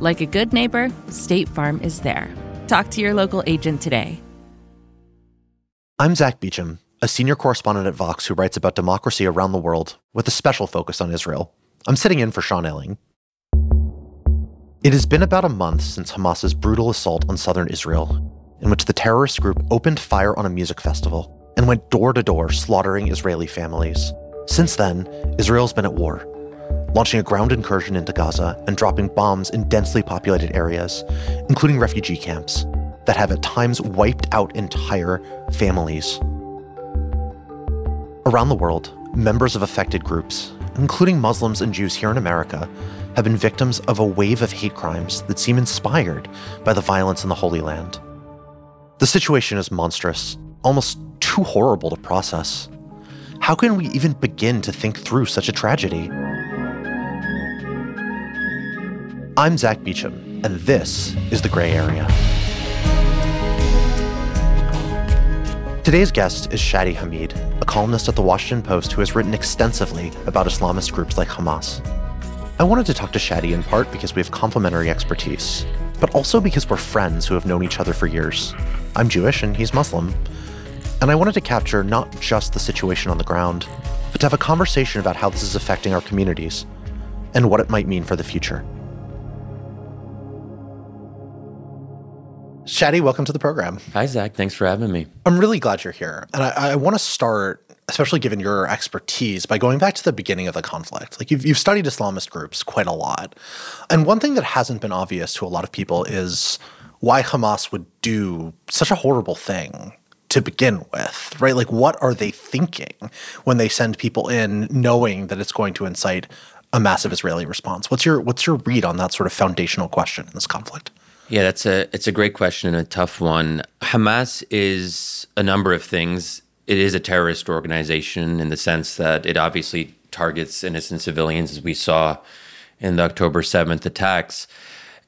Like a good neighbor, State Farm is there. Talk to your local agent today. I'm Zack Beauchamp, a senior correspondent at Vox who writes about democracy around the world with a special focus on Israel. I'm sitting in for Sean Illing. It has been about a month since Hamas's brutal assault on southern Israel, in which the terrorist group opened fire on a music festival and went door to door slaughtering Israeli families. Since then, Israel's been at war launching a ground incursion into Gaza and dropping bombs in densely populated areas, including refugee camps, that have at times wiped out entire families. Around the world, members of affected groups, including Muslims and Jews here in America, have been victims of a wave of hate crimes that seem inspired by the violence in the Holy Land. The situation is monstrous, almost too horrible to process. How can we even begin to think through such a tragedy? I'm Zack Beauchamp, and this is The Gray Area. Today's guest is Shadi Hamid, a columnist at The Washington Post who has written extensively about Islamist groups like Hamas. I wanted to talk to Shadi in part because we have complementary expertise, but also because we're friends who have known each other for years. I'm Jewish and he's Muslim. And I wanted to capture not just the situation on the ground, but to have a conversation about how this is affecting our communities and what it might mean for the future. Shadi, welcome to the program. Hi, Zack. Thanks for having me. I'm really glad you're here. And I, I want to start, especially given your expertise, by going back to the beginning of the conflict. Like you've, you've studied Islamist groups quite a lot. And one thing that hasn't been obvious to a lot of people is why Hamas would do such a horrible thing to begin with, right? Like, what are they thinking when they send people in knowing that it's going to incite a massive Israeli response? What's your what's your read on that sort of foundational question in this conflict? Yeah, that's a it's a great question and a tough one. Hamas is a number of things. It is a terrorist organization in the sense that it obviously targets innocent civilians, as we saw in the October 7th attacks.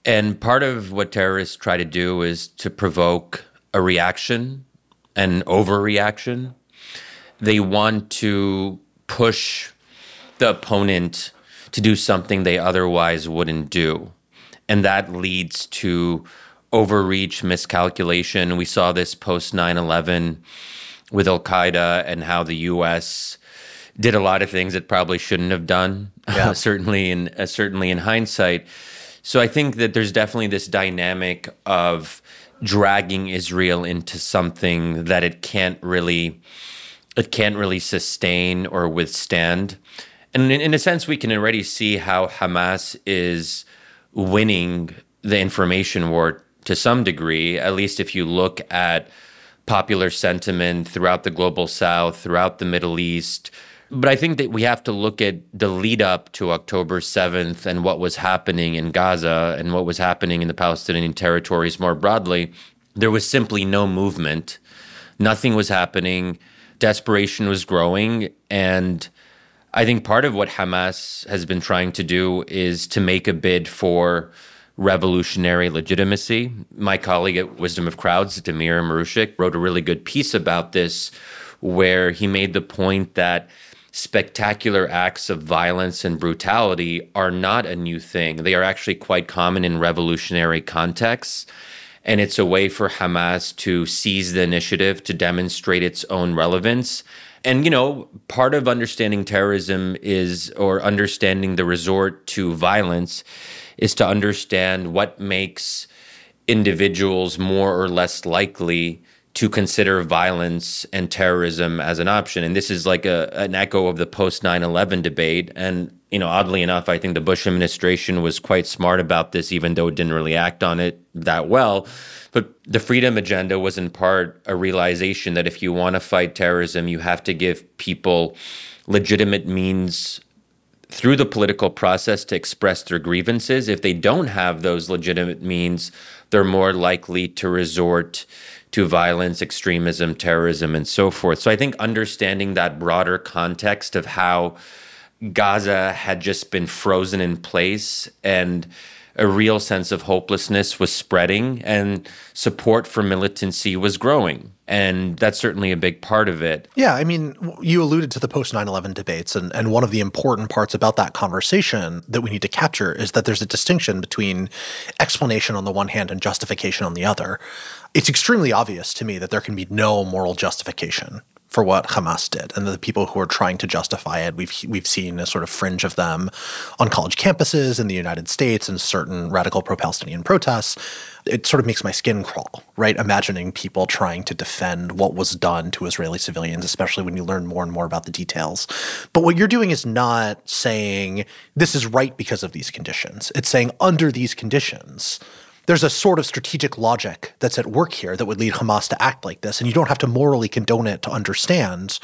And part of what terrorists try to do is to provoke a reaction, an overreaction. They want to push the opponent to do something they otherwise wouldn't do and that leads to overreach, miscalculation. We saw this post 9 11 with Al Qaeda and how the U.S. did a lot of things it probably shouldn't have done. Yeah. certainly in uh, certainly in hindsight. So I think that there's definitely this dynamic of dragging Israel into something that it can't really it can't really sustain or withstand. And in, in a sense, we can already see how Hamas is winning the information war to some degree, at least if you look at popular sentiment throughout the global south, throughout the Middle East. But I think that we have to look at the lead up to October 7th and what was happening in Gaza and what was happening in the Palestinian territories more broadly. There was simply no movement, nothing was happening, desperation was growing, and I think part of what Hamas has been trying to do is to make a bid for revolutionary legitimacy. My colleague at Wisdom of Crowds, Damir Marusic, wrote a really good piece about this, where he made the point that spectacular acts of violence and brutality are not a new thing. They are actually quite common in revolutionary contexts. And it's a way for Hamas to seize the initiative to demonstrate its own relevance. And, you know, part of understanding terrorism is, or understanding the resort to violence, is to understand what makes individuals more or less likely to consider violence and terrorism as an option. And this is like a, an echo of the post 9 11 debate. And, you know, oddly enough, I think the Bush administration was quite smart about this, even though it didn't really act on it that well. But the freedom agenda was in part a realization that if you want to fight terrorism, you have to give people legitimate means through the political process to express their grievances. If they don't have those legitimate means, they're more likely to resort to violence, extremism, terrorism, and so forth. So I think understanding that broader context of how Gaza had just been frozen in place and a real sense of hopelessness was spreading and support for militancy was growing. And that's certainly a big part of it. Yeah. I mean, you alluded to the post 9 11 debates. And, and one of the important parts about that conversation that we need to capture is that there's a distinction between explanation on the one hand and justification on the other. It's extremely obvious to me that there can be no moral justification for what Hamas did, and the people who are trying to justify it. We've we've seen a sort of fringe of them on college campuses in the United States and certain radical pro-Palestinian protests. It sort of makes my skin crawl, right? Imagining people trying to defend what was done to Israeli civilians, especially when you learn more and more about the details. But what you're doing is not saying this is right because of these conditions. It's saying under these conditions there's a sort of strategic logic that's at work here that would lead Hamas to act like this. And you don't have to morally condone it to understand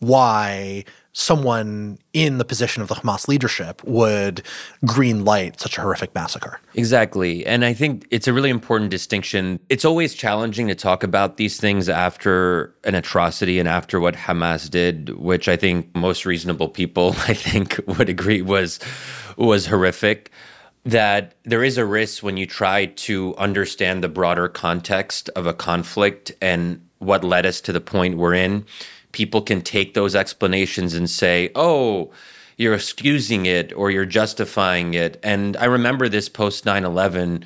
why someone in the position of the Hamas leadership would green light such a horrific massacre. Exactly. And I think it's a really important distinction. It's always challenging to talk about these things after an atrocity and after what Hamas did, which I think most reasonable people I think would agree was was horrific that there is a risk when you try to understand the broader context of a conflict and what led us to the point we're in. People can take those explanations and say, oh, you're excusing it or you're justifying it. And I remember this post 9 11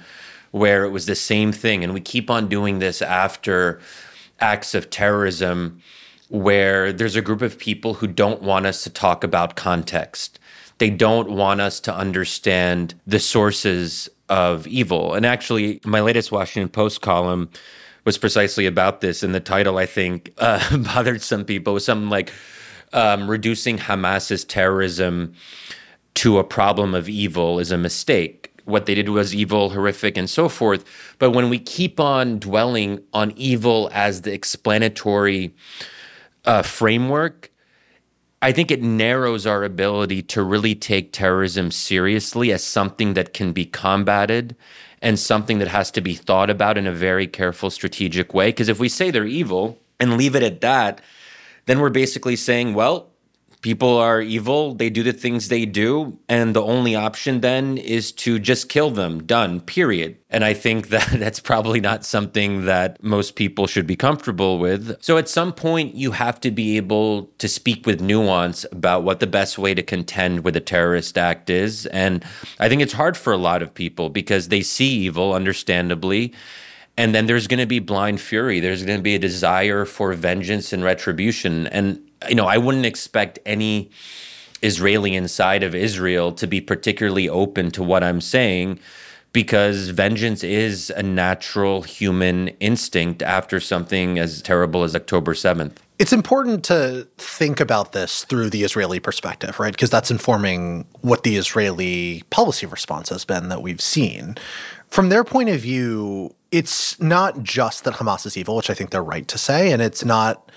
where it was the same thing. And we keep on doing this after acts of terrorism where there's a group of people who don't want us to talk about context they don't want us to understand the sources of evil. And actually, my latest Washington Post column was precisely about this. And the title, I think, uh, bothered some people. It was something like um, reducing Hamas's terrorism to a problem of evil is a mistake. What they did was evil, horrific, and so forth. But when we keep on dwelling on evil as the explanatory uh, framework, I think it narrows our ability to really take terrorism seriously as something that can be combated and something that has to be thought about in a very careful, strategic way. Because if we say they're evil and leave it at that, then we're basically saying, well, people are evil, they do the things they do, and the only option then is to just kill them, done, period. And I think that that's probably not something that most people should be comfortable with. So at some point, you have to be able to speak with nuance about what the best way to contend with a terrorist act is. And I think it's hard for a lot of people because they see evil, understandably. And then there's going to be blind fury. There's going to be a desire for vengeance and retribution. And you know, I wouldn't expect any Israeli inside of Israel to be particularly open to what I'm saying because vengeance is a natural human instinct after something as terrible as October 7th. It's important to think about this through the Israeli perspective, right? Because that's informing what the Israeli policy response has been that we've seen. From their point of view, it's not just that Hamas is evil, which I think they're right to say, and it's not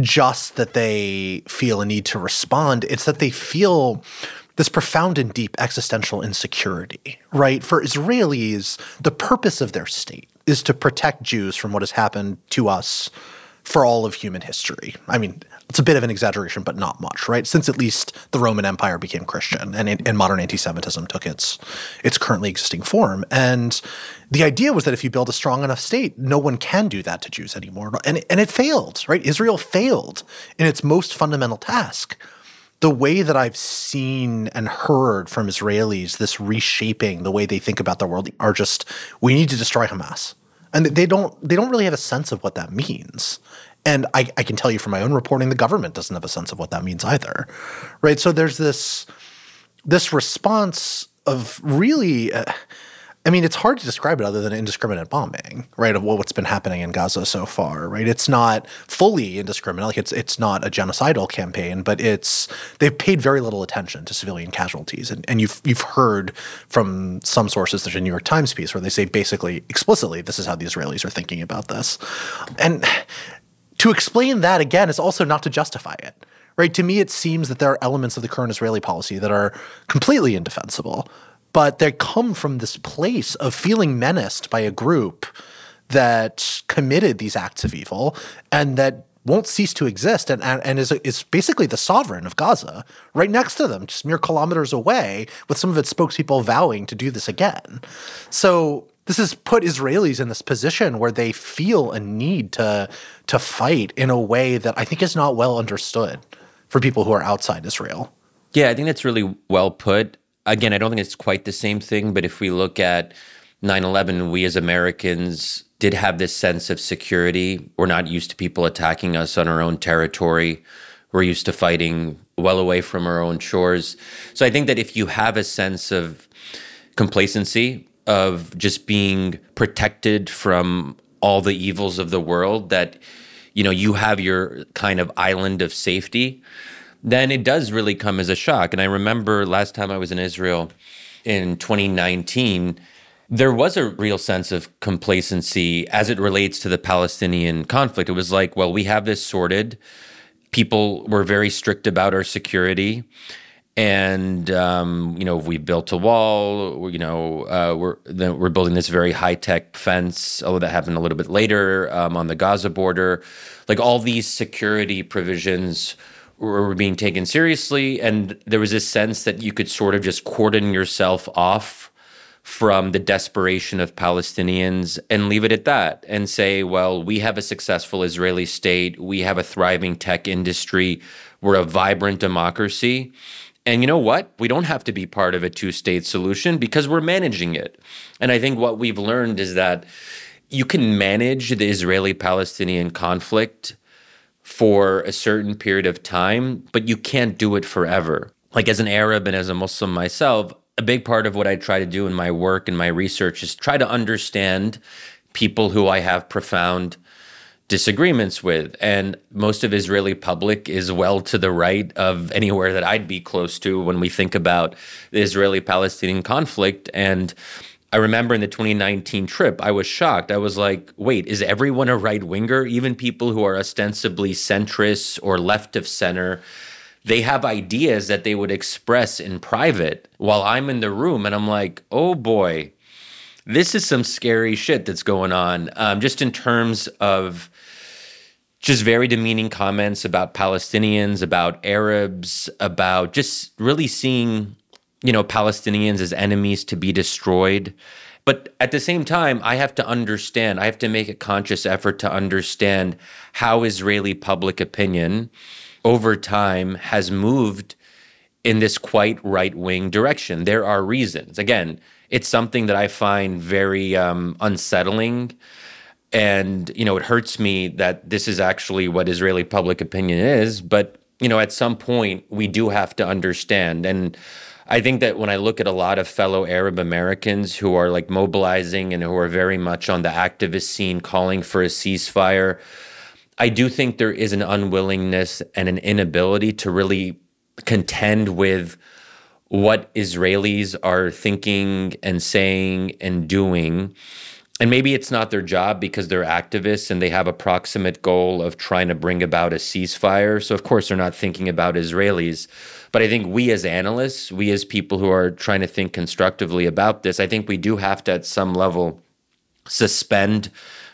just that they feel a need to respond, it's that they feel this profound and deep existential insecurity, right? For Israelis, the purpose of their state is to protect Jews from what has happened to us for all of human history. I mean, it's a bit of an exaggeration, but not much, right? Since at least the Roman Empire became Christian and, and modern anti-Semitism took its its currently existing form. And the idea was that if you build a strong enough state, no one can do that to Jews anymore. And, and it failed, right? Israel failed in its most fundamental task the way that I've seen and heard from Israelis, this reshaping the way they think about the world, are just we need to destroy Hamas, and they don't they don't really have a sense of what that means. And I, I can tell you from my own reporting, the government doesn't have a sense of what that means either, right? So there's this this response of really. Uh, I mean, it's hard to describe it other than indiscriminate bombing, right? Of what's been happening in Gaza so far, right? It's not fully indiscriminate, like it's it's not a genocidal campaign, but it's they've paid very little attention to civilian casualties, and, and you've you've heard from some sources, there's a New York Times piece where they say basically explicitly this is how the Israelis are thinking about this, and to explain that again is also not to justify it. Right? To me, it seems that there are elements of the current Israeli policy that are completely indefensible but they come from this place of feeling menaced by a group that committed these acts of evil and that won't cease to exist and, and, and is, is basically the sovereign of Gaza right next to them, just mere kilometers away, with some of its spokespeople vowing to do this again. So this has put Israelis in this position where they feel a need to to fight in a way that I think is not well understood for people who are outside Israel. Yeah, I think that's really well put again, I don't think it's quite the same thing, but if we look at 9 11, we as Americans did have this sense of security. We're not used to people attacking us on our own territory. We're used to fighting well away from our own shores. So I think that if you have a sense of complacency, of just being protected from all the evils of the world, that you know you have your kind of island of safety then it does really come as a shock. And I remember last time I was in Israel in 2019, there was a real sense of complacency as it relates to the Palestinian conflict. It was like, well, we have this sorted. People were very strict about our security. And um, you know we built a wall. You know uh, we're we're building this very high tech fence. Although that happened a little bit later um, on the Gaza border, like all these security provisions were being taken seriously, and there was this sense that you could sort of just cordon yourself off from the desperation of Palestinians and leave it at that and say, well, we have a successful Israeli state, we have a thriving tech industry, we're a vibrant democracy. And you know what? We don't have to be part of a two state solution because we're managing it. And I think what we've learned is that you can manage the Israeli Palestinian conflict for a certain period of time, but you can't do it forever. Like as an Arab and as a Muslim myself, a big part of what I try to do in my work and my research is try to understand people who I have profound disagreements with. And most of Israeli public is well to the right of anywhere that I'd be close to when we think about the Israeli Palestinian conflict. And I remember in the 2019 trip, I was shocked. I was like, wait, is everyone a right winger? Even people who are ostensibly centrist or left of center, they have ideas that they would express in private while I'm in the room. And I'm like, oh boy, this is some scary shit that's going on. Um, just in terms of just very demeaning comments about Palestinians, about Arabs, about just really seeing you know, Palestinians as enemies to be destroyed. But at the same time, I have to understand, I have to make a conscious effort to understand how Israeli public opinion over time has moved in this quite right wing direction. There are reasons. Again, it's something that I find very um, unsettling. And, you know, it hurts me that this is actually what Israeli public opinion is. But, you know, at some point, we do have to understand. And, I think that when I look at a lot of fellow Arab Americans who are like mobilizing and who are very much on the activist scene calling for a ceasefire, I do think there is an unwillingness and an inability to really contend with what Israelis are thinking and saying and doing. And maybe it's not their job because they're activists and they have a proximate goal of trying to bring about a ceasefire. So, of course, they're not thinking about Israelis. But I think we as analysts, we as people who are trying to think constructively about this, I think we do have to, at some level, suspend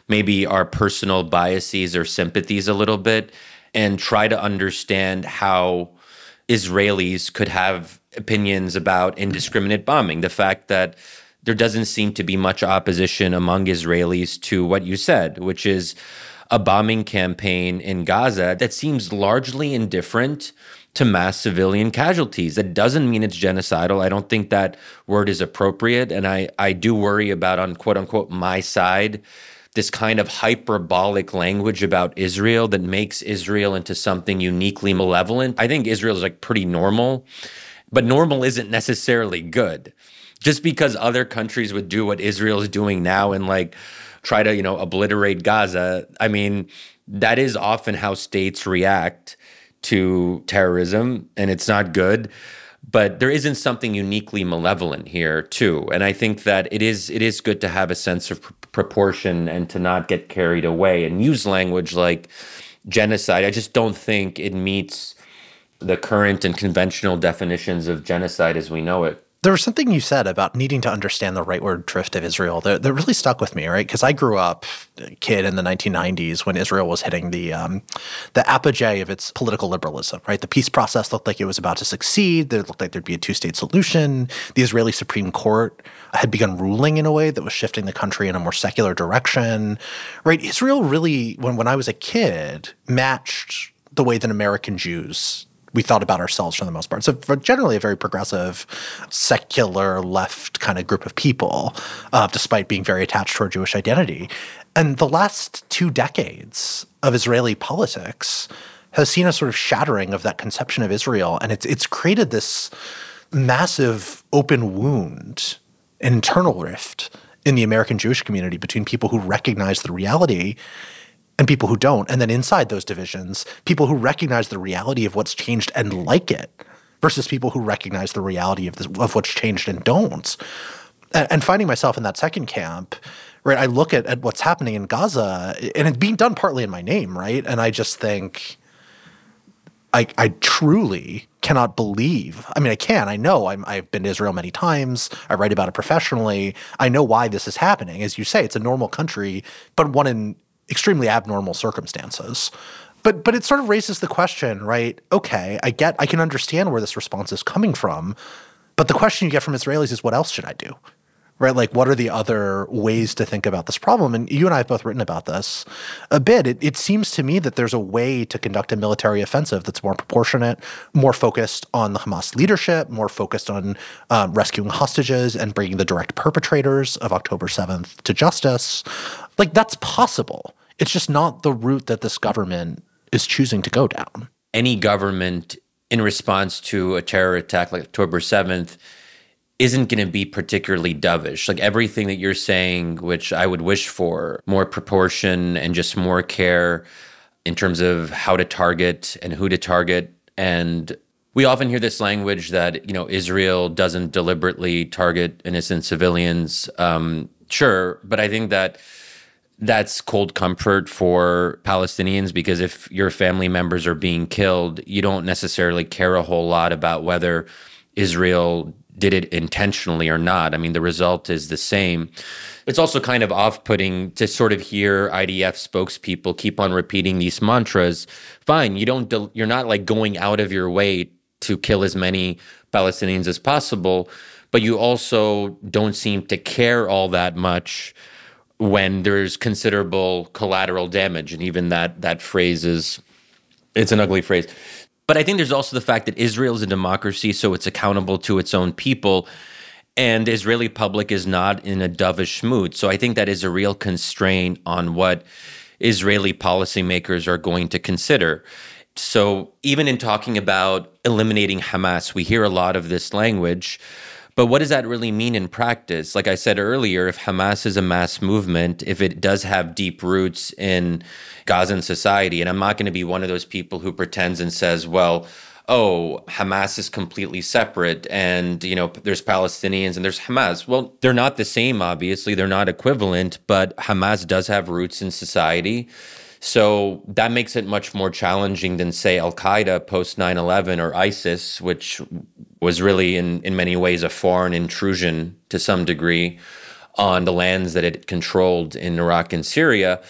maybe our personal biases or sympathies a little bit and try to understand how Israelis could have opinions about indiscriminate bombing. The fact that there doesn't seem to be much opposition among Israelis to what you said, which is a bombing campaign in Gaza that seems largely indifferent to mass civilian casualties. That doesn't mean it's genocidal. I don't think that word is appropriate. And I, I do worry about, on quote unquote, my side, this kind of hyperbolic language about Israel that makes Israel into something uniquely malevolent. I think Israel is like pretty normal, but normal isn't necessarily good. Just because other countries would do what Israel is doing now and like try to, you know, obliterate Gaza, I mean, that is often how states react to terrorism, and it's not good. But there isn't something uniquely malevolent here, too. And I think that it is it is good to have a sense of pr- proportion and to not get carried away and use language like genocide. I just don't think it meets the current and conventional definitions of genocide as we know it there was something you said about needing to understand the rightward drift of Israel that, that really stuck with me, right? Because I grew up a kid in the 1990s when Israel was hitting the um, the apogee of its political liberalism, right? The peace process looked like it was about to succeed. There looked like there'd be a two state solution. The Israeli Supreme Court had begun ruling in a way that was shifting the country in a more secular direction, right? Israel really, when when I was a kid, matched the way that American Jews we thought about ourselves for the most part. So generally a very progressive, secular left kind of group of people, uh, despite being very attached to our Jewish identity. And the last two decades of Israeli politics has seen a sort of shattering of that conception of Israel, and it's it's created this massive open wound, internal rift in the American Jewish community between people who recognize the reality and people who don't. And then inside those divisions, people who recognize the reality of what's changed and like it versus people who recognize the reality of, this, of what's changed and don't. And, and finding myself in that second camp, right, I look at, at what's happening in Gaza and it's being done partly in my name, right? And I just think, I, I truly cannot believe. I mean, I can. I know. i have been to Israel many times. I write about it professionally. I know why this is happening. As you say, it's a normal country, but one in extremely abnormal circumstances. But but it sort of raises the question, right? Okay, I get I can understand where this response is coming from, but the question you get from Israelis is what else should I do? Right? Like what are the other ways to think about this problem? And you and I have both written about this a bit. It, it seems to me that there's a way to conduct a military offensive that's more proportionate, more focused on the Hamas leadership, more focused on um, rescuing hostages and bringing the direct perpetrators of October 7th to justice. Like that's possible. It's just not the route that this government is choosing to go down. Any government in response to a terror attack like October 7th isn't going to be particularly dovish. Like everything that you're saying, which I would wish for more proportion and just more care in terms of how to target and who to target. And we often hear this language that, you know, Israel doesn't deliberately target innocent civilians. Um, sure. But I think that that's cold comfort for Palestinians because if your family members are being killed, you don't necessarily care a whole lot about whether Israel did it intentionally or not. I mean, the result is the same. It's also kind of off putting to sort of hear IDF spokespeople keep on repeating these mantras. Fine, you don't, you're not like going out of your way to kill as many Palestinians as possible, but you also don't seem to care all that much when there's considerable collateral damage and even that that phrase is it's an ugly phrase. But i think there's also the fact that israel is a democracy so it's accountable to its own people and israeli public is not in a dovish mood. So i think that is a real constraint on what israeli policymakers are going to consider. So even in talking about eliminating hamas we hear a lot of this language but what does that really mean in practice? Like I said earlier, if Hamas is a mass movement, if it does have deep roots in Gazan society, and I'm not going to be one of those people who pretends and says, well, oh, Hamas is completely separate and, you know, there's Palestinians and there's Hamas. Well, they're not the same, obviously. They're not equivalent, but Hamas does have roots in society. So that makes it much more challenging than, say, Al Qaeda post 9 11 or ISIS, which was really, in, in many ways, a foreign intrusion to some degree on the lands that it controlled in Iraq and Syria.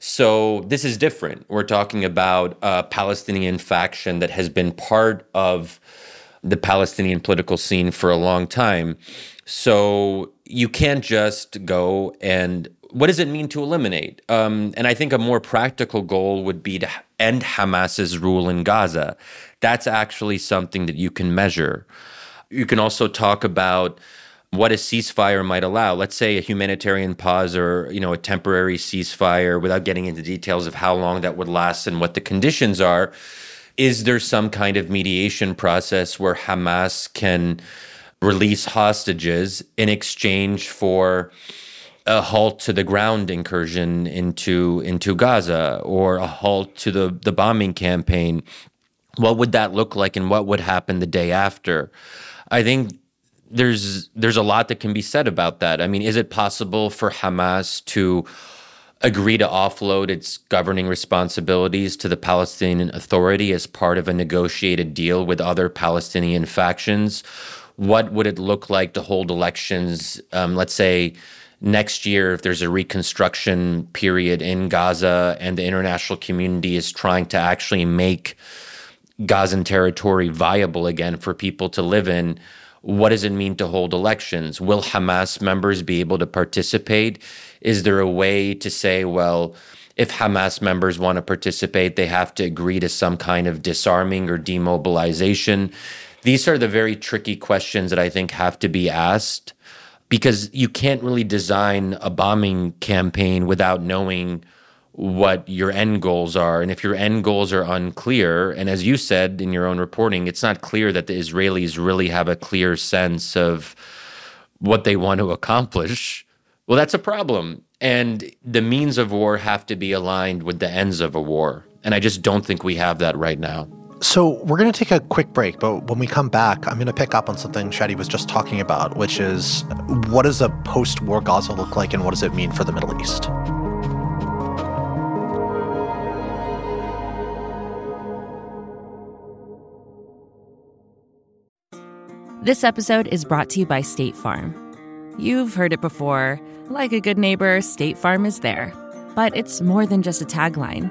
So this is different. We're talking about a Palestinian faction that has been part of the Palestinian political scene for a long time. So you can't just go and what does it mean to eliminate? Um, and I think a more practical goal would be to end Hamas's rule in Gaza. that's actually something that you can measure. You can also talk about what a ceasefire might allow. Let's say a humanitarian pause or you know a temporary ceasefire without getting into details of how long that would last and what the conditions are. Is there some kind of mediation process where Hamas can release hostages in exchange for a halt to the ground incursion into into Gaza or a halt to the the bombing campaign? What would that look like and what would happen the day after? I think there's there's a lot that can be said about that. I mean, is it possible for Hamas to agree to offload its governing responsibilities to the Palestinian Authority as part of a negotiated deal with other Palestinian factions? What would it look like to hold elections, um, let's say next year, if there's a reconstruction period in Gaza and the international community is trying to actually make Gazan territory viable again for people to live in? What does it mean to hold elections? Will Hamas members be able to participate? Is there a way to say, well, if Hamas members want to participate, they have to agree to some kind of disarming or demobilization? These are the very tricky questions that I think have to be asked because you can't really design a bombing campaign without knowing what your end goals are. And if your end goals are unclear, and as you said in your own reporting, it's not clear that the Israelis really have a clear sense of what they want to accomplish, well, that's a problem. And the means of war have to be aligned with the ends of a war. And I just don't think we have that right now. So we're going to take a quick break, but when we come back, I'm going to pick up on something Shadi was just talking about, which is what does a post-war Gaza look like and what does it mean for the Middle East? This episode is brought to you by State Farm. You've heard it before. Like a good neighbor, State Farm is there. But it's more than just a tagline,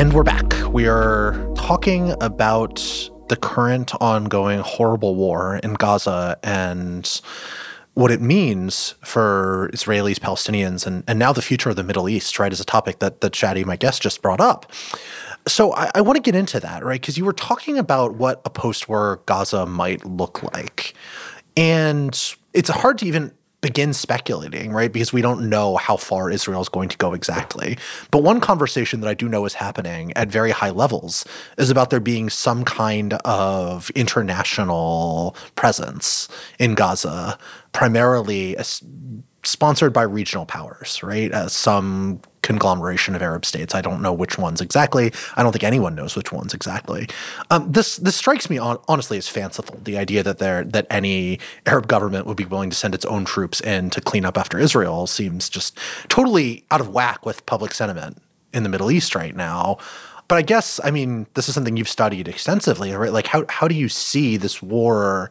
And we're back. We are talking about the current ongoing horrible war in Gaza and what it means for Israelis, Palestinians, and, and now the future of the Middle East, right, is a topic that, that Shadi, my guest, just brought up. So I, I want to get into that, right? Because you were talking about what a post war Gaza might look like. And it's hard to even begin speculating, right? Because we don't know how far Israel is going to go exactly. But one conversation that I do know is happening at very high levels is about there being some kind of international presence in Gaza, primarily sponsored by regional powers, right? Uh, some conglomeration of Arab states. I don't know which ones exactly. I don't think anyone knows which ones exactly. Um, this this strikes me on, honestly as fanciful. The idea that there that any Arab government would be willing to send its own troops in to clean up after Israel seems just totally out of whack with public sentiment in the Middle East right now. But I guess I mean this is something you've studied extensively, right? Like how how do you see this war?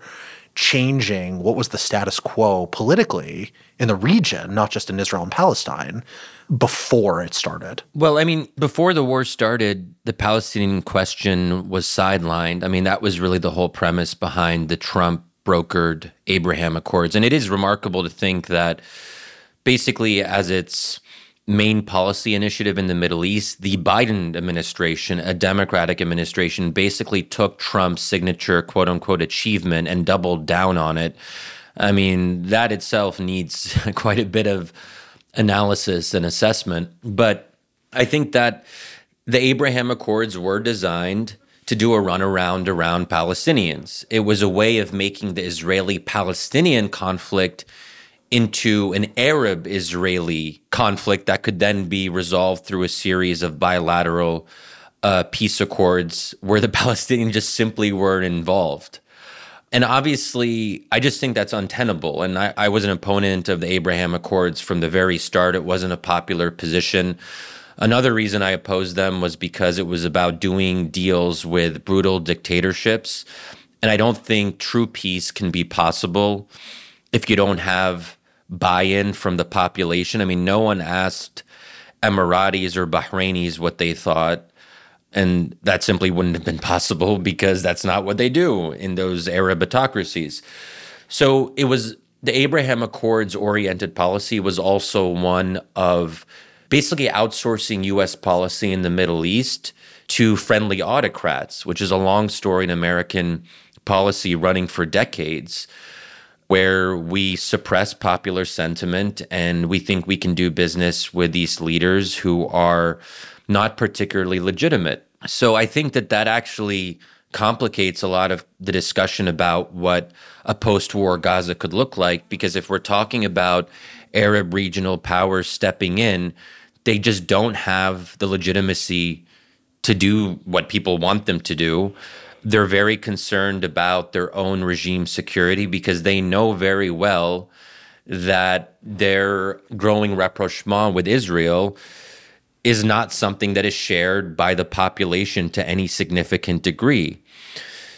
Changing what was the status quo politically in the region, not just in Israel and Palestine, before it started? Well, I mean, before the war started, the Palestinian question was sidelined. I mean, that was really the whole premise behind the Trump brokered Abraham Accords. And it is remarkable to think that basically, as its main policy initiative in the Middle East, the Biden administration, a Democratic administration, basically took Trump's signature quote unquote achievement and doubled down on it. I mean, that itself needs quite a bit of analysis and assessment. But I think that the Abraham Accords were designed to do a runaround around Palestinians. It was a way of making the Israeli Palestinian conflict into an Arab Israeli conflict that could then be resolved through a series of bilateral uh, peace accords where the Palestinians just simply weren't involved. And obviously, I just think that's untenable. And I, I was an opponent of the Abraham Accords from the very start. It wasn't a popular position. Another reason I opposed them was because it was about doing deals with brutal dictatorships. And I don't think true peace can be possible if you don't have buy in from the population. I mean, no one asked Emiratis or Bahrainis what they thought. And that simply wouldn't have been possible because that's not what they do in those Arab autocracies. So it was the Abraham Accords oriented policy was also one of basically outsourcing US policy in the Middle East to friendly autocrats, which is a long story in American policy running for decades where we suppress popular sentiment and we think we can do business with these leaders who are not particularly legitimate. So I think that that actually complicates a lot of the discussion about what a post war Gaza could look like. Because if we're talking about Arab regional powers stepping in, they just don't have the legitimacy to do what people want them to do. They're very concerned about their own regime security because they know very well that their growing rapprochement with Israel is not something that is shared by the population to any significant degree.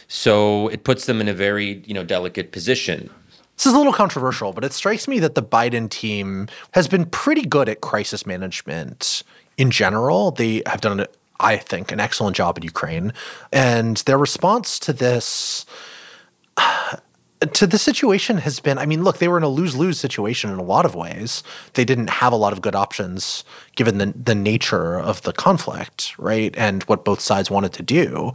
So it puts them in a very, you know, delicate position. This is a little controversial, but it strikes me that the Biden team has been pretty good at crisis management in general. They have done, I think, an excellent job in Ukraine. And their response to this to the situation has been I mean, look, they were in a lose lose situation in a lot of ways. They didn't have a lot of good options given the, the nature of the conflict, right? And what both sides wanted to do.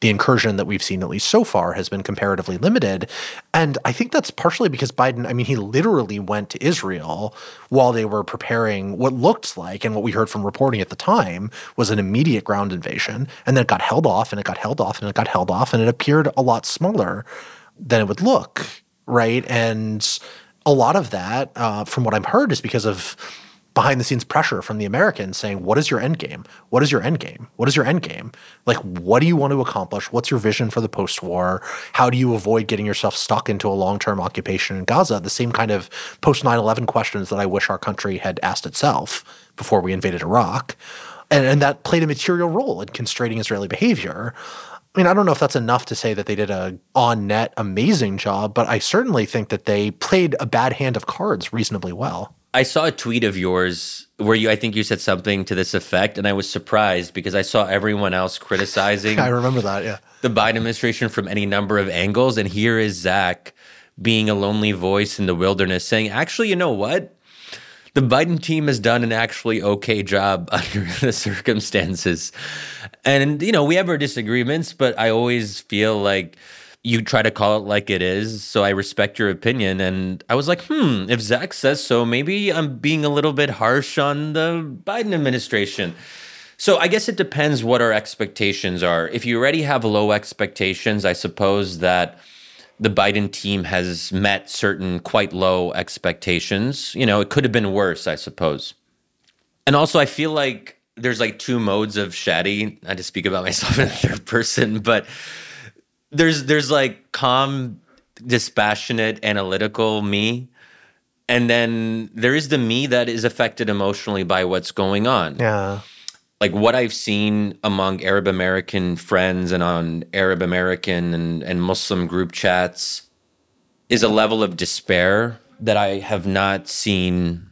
The incursion that we've seen, at least so far, has been comparatively limited. And I think that's partially because Biden, I mean, he literally went to Israel while they were preparing what looked like, and what we heard from reporting at the time, was an immediate ground invasion. And then it got held off, and it got held off, and it got held off, and it appeared a lot smaller than it would look, right? And a lot of that, uh, from what I've heard, is because of behind the scenes pressure from the Americans saying, What is your end game? What is your end game? What is your end game? Like, what do you want to accomplish? What's your vision for the post war? How do you avoid getting yourself stuck into a long term occupation in Gaza? The same kind of post 9 11 questions that I wish our country had asked itself before we invaded Iraq. And, and that played a material role in constraining Israeli behavior. I mean, I don't know if that's enough to say that they did a on net amazing job, but I certainly think that they played a bad hand of cards reasonably well. I saw a tweet of yours where you I think you said something to this effect and I was surprised because I saw everyone else criticizing I remember that, yeah. The Biden administration from any number of angles and here is Zack being a lonely voice in the wilderness saying, "Actually, you know what? The Biden team has done an actually okay job under the circumstances. And, you know, we have our disagreements, but I always feel like you try to call it like it is. So I respect your opinion. And I was like, hmm, if Zack says so, maybe I'm being a little bit harsh on the Biden administration. So I guess it depends what our expectations are. If you already have low expectations, I suppose that the Biden team has met certain quite low expectations. You know, it could have been worse, I suppose. And also, I feel like there's like two modes of Shadi. I to speak about myself in third person, but there's there's like calm, dispassionate, analytical me, and then there is the me that is affected emotionally by what's going on. Yeah like what I've seen among Arab American friends and on Arab American and, and Muslim group chats is a level of despair that I have not seen.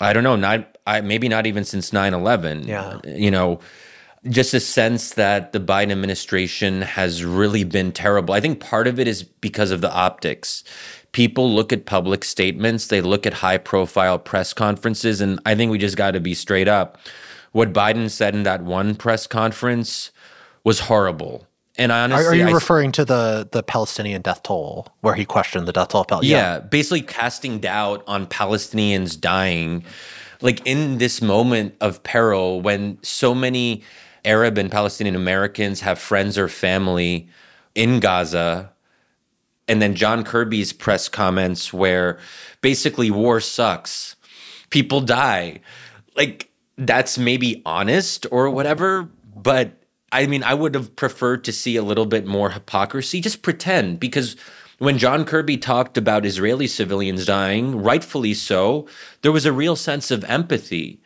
I don't know, not I maybe not even since 9-11. Yeah. You know, just a sense that the Biden administration has really been terrible. I think part of it is because of the optics. People look at public statements, they look at high profile press conferences, and I think we just got to be straight up what Biden said in that one press conference was horrible. And I honestly, are, you I, referring to the the Palestinian death toll, where he questioned the death toll? Pal- yeah, yeah, basically casting doubt on Palestinians dying, like in this moment of peril when so many Arab and Palestinian Americans have friends or family in Gaza. And then John Kirby's press comments where basically war sucks, people die. Like that's maybe honest or mm-hmm. whatever, but I mean, I would have preferred to see a little bit more hypocrisy. Just pretend because when John Kirby talked about Israeli civilians dying, rightfully so, there was a real sense of empathy.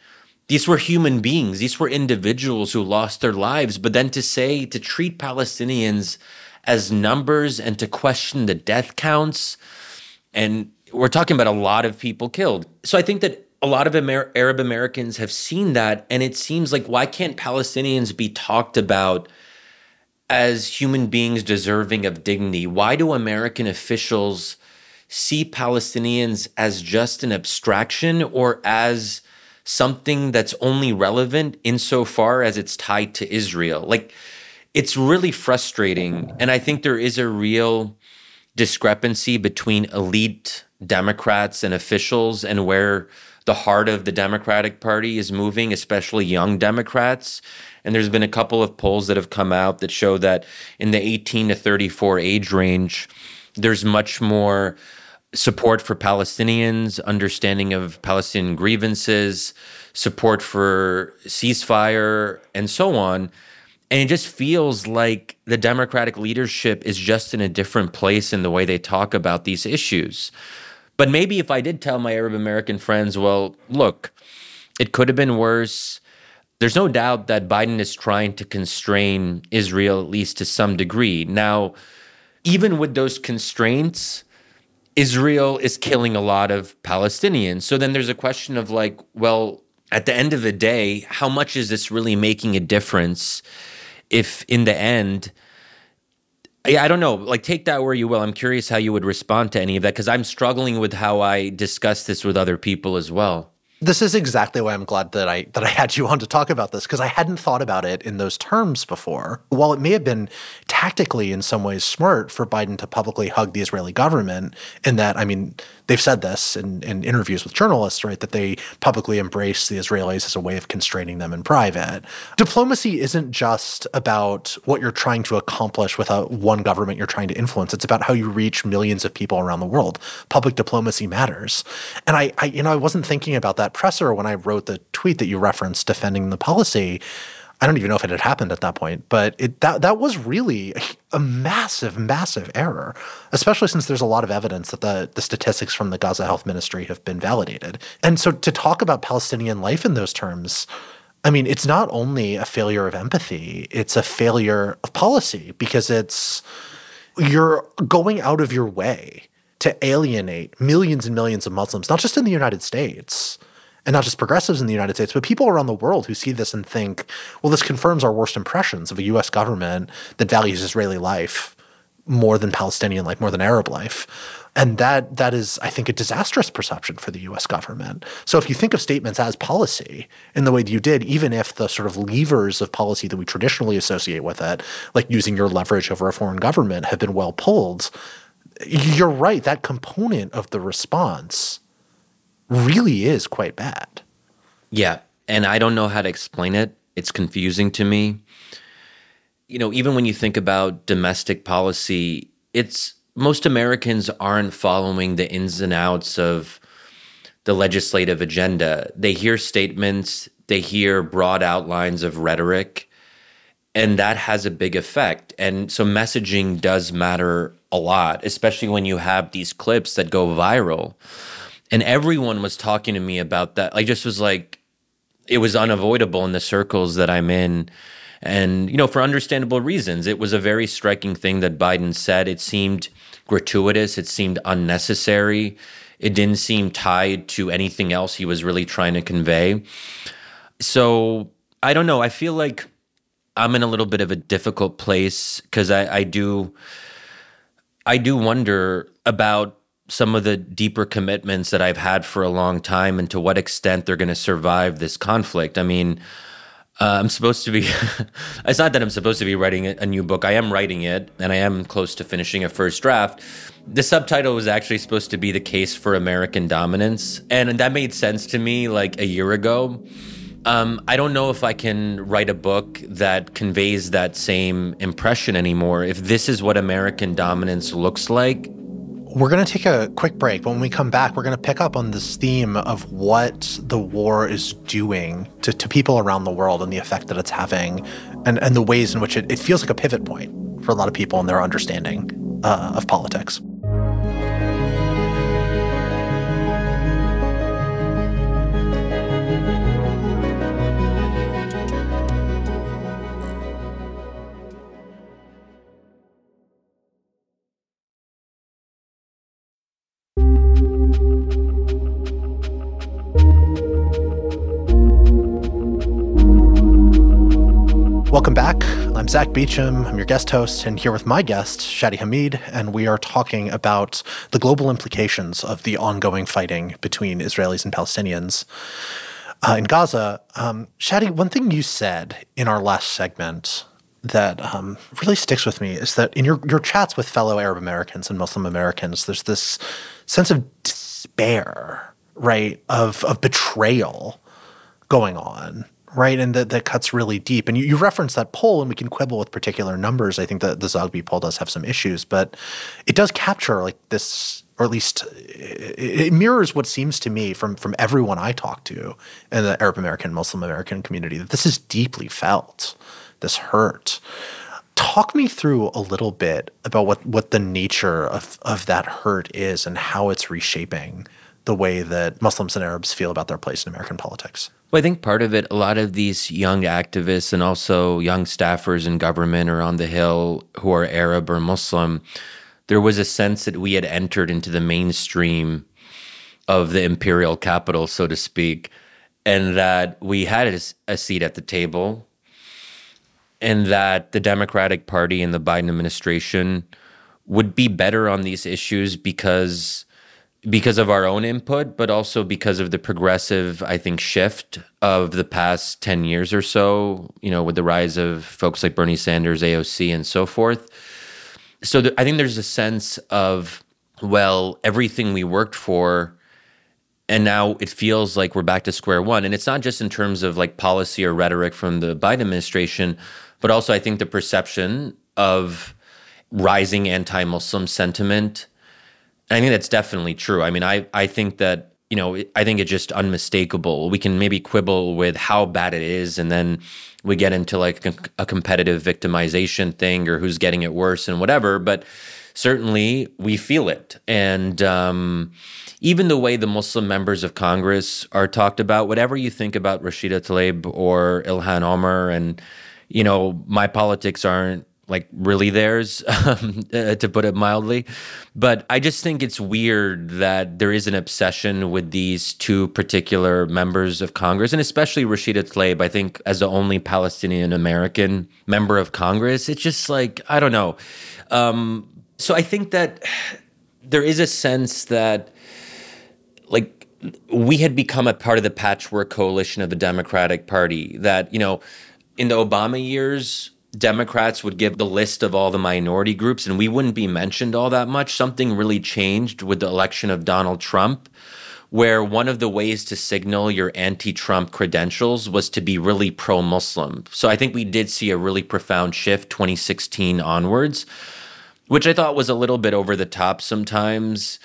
These were human beings, these were individuals who lost their lives. But then to say, to treat Palestinians as numbers and to question the death counts, and we're talking about a lot of people killed. So I think that a lot of Amer- Arab Americans have seen that, and it seems like why can't Palestinians be talked about? as human beings deserving of dignity? Why do American officials see Palestinians as just an abstraction or as something that's only relevant insofar as it's tied to Israel? Like, it's really frustrating. And I think there is a real discrepancy between elite Democrats and officials and where the heart of the Democratic Party is moving, especially young Democrats. And there's been a couple of polls that have come out that show that in the 18 to 34 age range, there's much more support for Palestinians, understanding of Palestinian grievances, support for ceasefire, and so on. And it just feels like the Democratic leadership is just in a different place in the way they talk about these issues. But maybe if I did tell my Arab American friends, well, look, it could have been worse there's no doubt that Biden is trying to constrain Israel, at least to some degree. Now, even with those constraints, Israel is killing a lot of Palestinians. So then there's a question of like, well, at the end of the day, how much is this really making a difference if in the end, I don't know. Like, take that where you will. I'm curious how you would respond to any of that because I'm struggling with how I discuss this with other people as well. This is exactly why I'm glad that I that I had you on to talk about this because I hadn't thought about it in those terms before. While it may have been tactically in some ways smart for Biden to publicly hug the Israeli government, in that I mean they've said this in, in interviews with journalists, right, that they publicly embrace the Israelis as a way of constraining them in private. Diplomacy isn't just about what you're trying to accomplish with a one government you're trying to influence. It's about how you reach millions of people around the world. Public diplomacy matters. And I, I you know, I wasn't thinking about that presser when I wrote the tweet that you referenced defending the policy. I don't even know if it had happened at that point, but it that that was really a, massive, massive error, especially since there's a lot of evidence that the the statistics from the Gaza Health Ministry have been validated. And so to talk about Palestinian life in those terms, I mean, it's not only a failure of empathy, it's a failure of policy because it's you're going out of your way to alienate millions and millions of Muslims, not just in the United States, and not just progressives in the United States, but people around the world who see this and think, well, this confirms our worst impressions of a US government that values Israeli life more than Palestinian life, more than Arab life. And that that is, I think, a disastrous perception for the US government. So if you think of statements as policy in the way that you did, even if the sort of levers of policy that we traditionally associate with it, like using your leverage over a foreign government, have been well pulled, you're right. That component of the response really is quite bad. Yeah. And I don't know how to explain it. It's confusing to me. You know, even when you think about domestic policy, it's most Americans aren't following the ins and outs of the legislative agenda. They hear statements, they hear broad outlines of rhetoric, and that has a big effect. And so messaging does matter a lot, especially when you have these clips that go viral and everyone was talking to me about that. I just was like, it was unavoidable in the circles that I'm in. And, you know, for understandable reasons, it was a very striking thing that Biden said. It seemed gratuitous, it seemed unnecessary, it didn't seem tied to anything else he was really trying to convey. So I don't know. I feel like I'm in a little bit of a difficult place because I, I do. I do wonder about some of the deeper commitments that I've had for a long time and to what extent they're going to survive this conflict. I mean, uh, I'm supposed to be, it's not that I'm supposed to be writing a new book. I am writing it and I am close to finishing a first draft. The subtitle was actually supposed to be The Case for American Dominance. And that made sense to me like a year ago. Um, I don't know if I can write a book that conveys that same impression anymore. If this is what American dominance looks like, we're going to take a quick break. When we come back, we're going to pick up on this theme of what the war is doing to, to people around the world and the effect that it's having, and, and the ways in which it, it feels like a pivot point for a lot of people in their understanding uh, of politics. Welcome back. I'm Zack Beauchamp. I'm your guest host, and here with my guest, Shadi Hamid, and we are talking about the global implications of the ongoing fighting between Israelis and Palestinians uh, in Gaza. Um, Shadi, one thing you said in our last segment that um, really sticks with me is that in your, your chats with fellow Arab Americans and Muslim Americans, there's this sense of despair, right, of, of betrayal going on right? And that, that cuts really deep. And you, you reference that poll, and we can quibble with particular numbers. I think that the Zogby poll does have some issues, but it does capture like this, or at least it, it mirrors what seems to me from from everyone I talk to in the Arab American, Muslim American community that this is deeply felt, this hurt. Talk me through a little bit about what what the nature of of that hurt is and how it's reshaping the way that Muslims and Arabs feel about their place in American politics. Well, I think part of it, a lot of these young activists and also young staffers in government or on the Hill who are Arab or Muslim, there was a sense that we had entered into the mainstream of the imperial capital, so to speak, and that we had a, a seat at the table, and that the Democratic Party and the Biden administration would be better on these issues because because of our own input, but also because of the progressive, I think, shift of the past 10 years or so, you know, with the rise of folks like Bernie Sanders, AOC, and so forth. So th- I think there's a sense of, well, everything we worked for, and now it feels like we're back to square one. And it's not just in terms of like policy or rhetoric from the Biden administration, but also I think the perception of rising anti Muslim sentiment I think that's definitely true. I mean, I I think that you know I think it's just unmistakable. We can maybe quibble with how bad it is, and then we get into like a, a competitive victimization thing or who's getting it worse and whatever. But certainly we feel it, and um, even the way the Muslim members of Congress are talked about, whatever you think about Rashida Tlaib or Ilhan Omar, and you know, my politics aren't like really theirs, um, uh, to put it mildly. But I just think it's weird that there is an obsession with these two particular members of Congress, and especially Rashida Tlaib. I think as the only Palestinian American member of Congress, it's just like I don't know. Um, so I think that there is a sense that like we had become a part of the patchwork coalition of the Democratic Party. That you know, in the Obama years Democrats would give the list of all the minority groups and we wouldn't be mentioned all that much. Something really changed with the election of Donald Trump, where one of the ways to signal your anti Trump credentials was to be really pro Muslim. So I think we did see a really profound shift 2016 onwards, which I thought was a little bit over the top sometimes.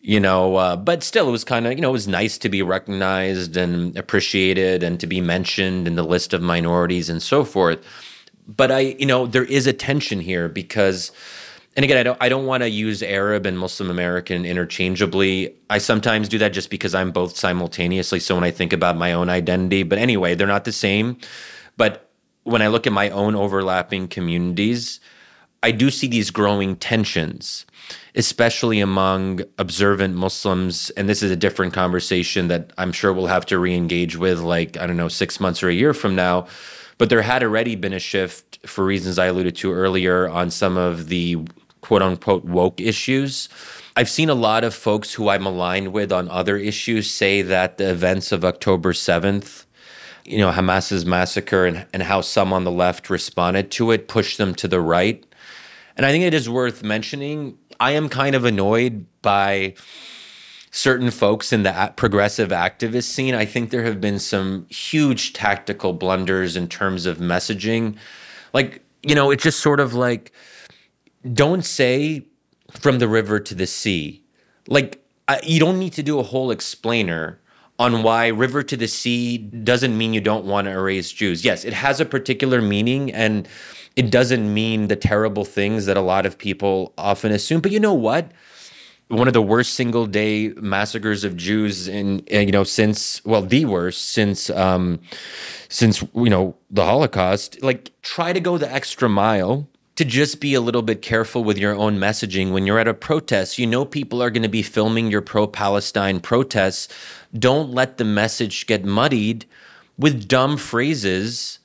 You know, uh, but still, it was kind of, you know, it was nice to be recognized and appreciated and to be mentioned in the list of minorities and so forth but I, you know, there is a tension here because, and again, I don't, I don't want to use Arab and Muslim American interchangeably. I sometimes do that just because I'm both simultaneously. So when I think about my own identity, but anyway, they're not the same. But when I look at my own overlapping communities, I do see these growing tensions, especially among observant Muslims. And this is a different conversation that I'm sure we'll have to re engage with, like, I don't know, six months or a year from now but there had already been a shift for reasons I alluded to earlier on some of the quote unquote woke issues. I've seen a lot of folks who I'm aligned with on other issues say that the events of October 7th, you know, Hamas's massacre and, and how some on the left responded to it pushed them to the right. And I think it is worth mentioning. I am kind of annoyed by certain folks in the progressive activist scene, I think there have been some huge tactical blunders in terms of messaging. Like, you know, it's just sort of like, don't say from the river to the sea. Like, I, you don't need to do a whole explainer on why river to the sea doesn't mean you don't want to erase Jews. Yes, it has a particular meaning and it doesn't mean the terrible things that a lot of people often assume. But you know what? One of the worst single day massacres of Jews in, you know since well the worst since um since you know the Holocaust. Like try to go the extra mile to just be a little bit careful with your own messaging. When you're at a protest you know people are going to be filming your pro Palestine protests. Don't let the message get muddied with dumb phrases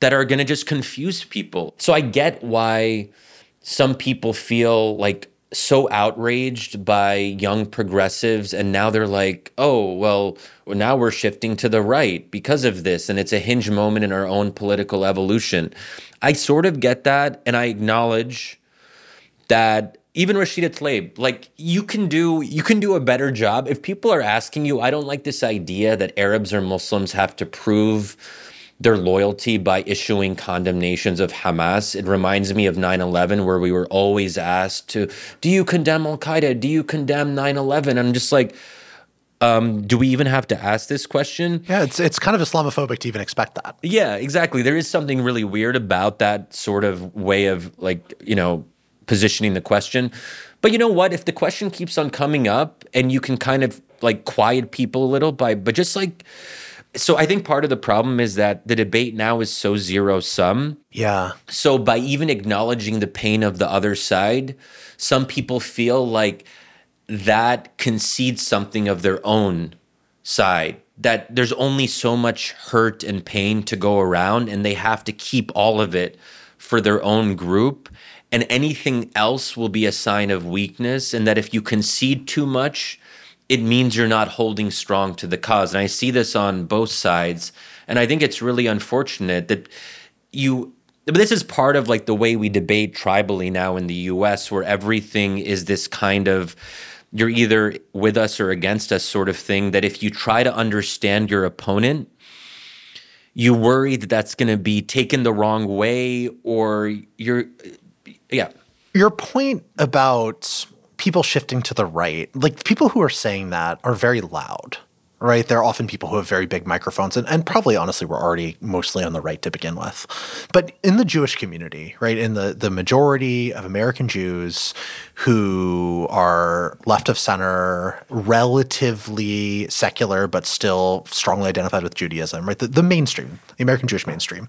that are going to just confuse people. So I get why some people feel like so outraged by young progressives and now they're like oh well now we're shifting to the right because of this and it's a hinge moment in our own political evolution i sort of get that and i acknowledge that even Rashida Tlaib, like you can do you can do a better job if people are asking you. I don't like this idea that Arabs or Muslims have to prove their loyalty by issuing condemnations of Hamas. It reminds me of 9 11, where we were always asked to, Do you condemn Al Qaeda? Do you condemn 9 11? I'm just like, um, do we even have to ask this question? Yeah, it's it's kind of Islamophobic to even expect that. Yeah, exactly. There is something really weird about that sort of way of like, you know, positioning the question. But you know what? If the question keeps on coming up and you can kind of like quiet people a little by, but just like, so I think part of the problem is that the debate now is so zero sum. Yeah. So by even acknowledging the pain of the other side, some people feel like that concedes something of their own side that there's only so much hurt and pain to go around and they have to keep all of it for their own group and anything else will be a sign of weakness and that if you concede too much it means you're not holding strong to the cause and i see this on both sides and i think it's really unfortunate that you but this is part of like the way we debate tribally now in the US where everything is this kind of you're either with us or against us sort of thing that if you try to understand your opponent you worry that that's going to be taken the wrong way or you're yeah. Your point about people shifting to the right, like people who are saying that are very loud, right? They're often people who have very big microphones and, and probably honestly were already mostly on the right to begin with. But in the Jewish community, right, in the, the majority of American Jews who are left of center, relatively secular, but still strongly identified with Judaism, right? The, the mainstream, the American Jewish mainstream,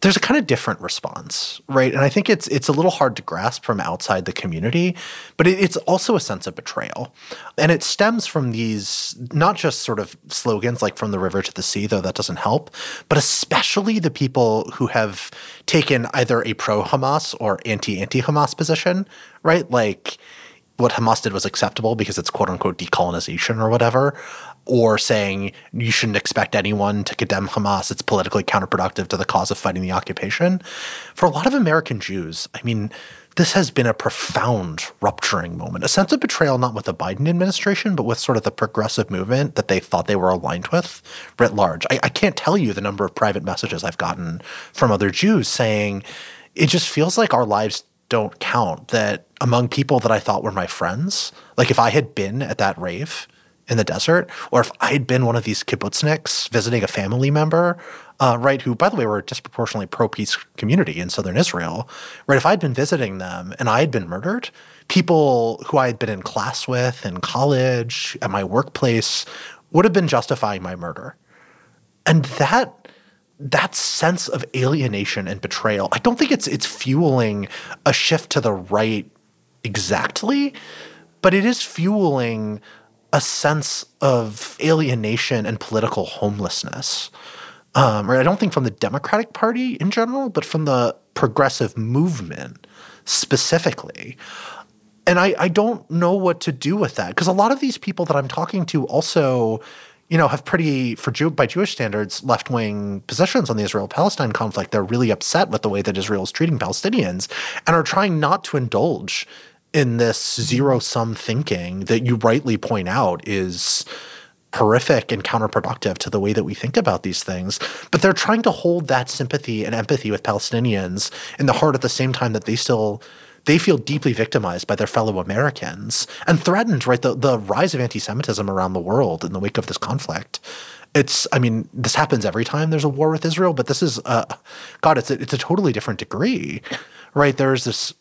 there's a kind of different response, right? And I think it's it's a little hard to grasp from outside the community, but it, it's also a sense of betrayal, and it stems from these not just sort of slogans like "from the river to the sea," though that doesn't help, but especially the people who have taken either a pro-Hamas or anti-anti-Hamas position, right? Like what Hamas did was acceptable because it's quote unquote decolonization or whatever or saying you shouldn't expect anyone to condemn Hamas. It's politically counterproductive to the cause of fighting the occupation. For a lot of American Jews, I mean, this has been a profound rupturing moment, a sense of betrayal, not with the Biden administration, but with sort of the progressive movement that they thought they were aligned with writ large. I, I can't tell you the number of private messages I've gotten from other Jews saying it just feels like our lives don't count, that among people that I thought were my friends, like if I had been at that rave, in the desert, or if I'd been one of these kibbutzniks visiting a family member, uh, right, who, by the way, were a disproportionately pro peace community in southern Israel, right, if I'd been visiting them and I had been murdered, people who I had been in class with in college, at my workplace, would have been justifying my murder. And that that sense of alienation and betrayal, I don't think it's it's fueling a shift to the right exactly, but it is fueling a sense of alienation and political homelessness. Um, or I don't think from the Democratic Party in general, but from the progressive movement specifically. And I, I don't know what to do with that because a lot of these people that I'm talking to also, you know, have pretty, for Jew, by Jewish standards, left wing positions on the Israel Palestine conflict. They're really upset with the way that Israel is treating Palestinians and are trying not to indulge in this zero sum thinking that you rightly point out is horrific and counterproductive to the way that we think about these things. But they're trying to hold that sympathy and empathy with Palestinians in the heart at the same time that they still they feel deeply victimized by their fellow Americans and threatened, right? The the rise of anti-Semitism around the world in the wake of this conflict. It's, I mean, this happens every time there's a war with Israel, but this is, uh, God, it's a, it's a totally different degree, right? There's this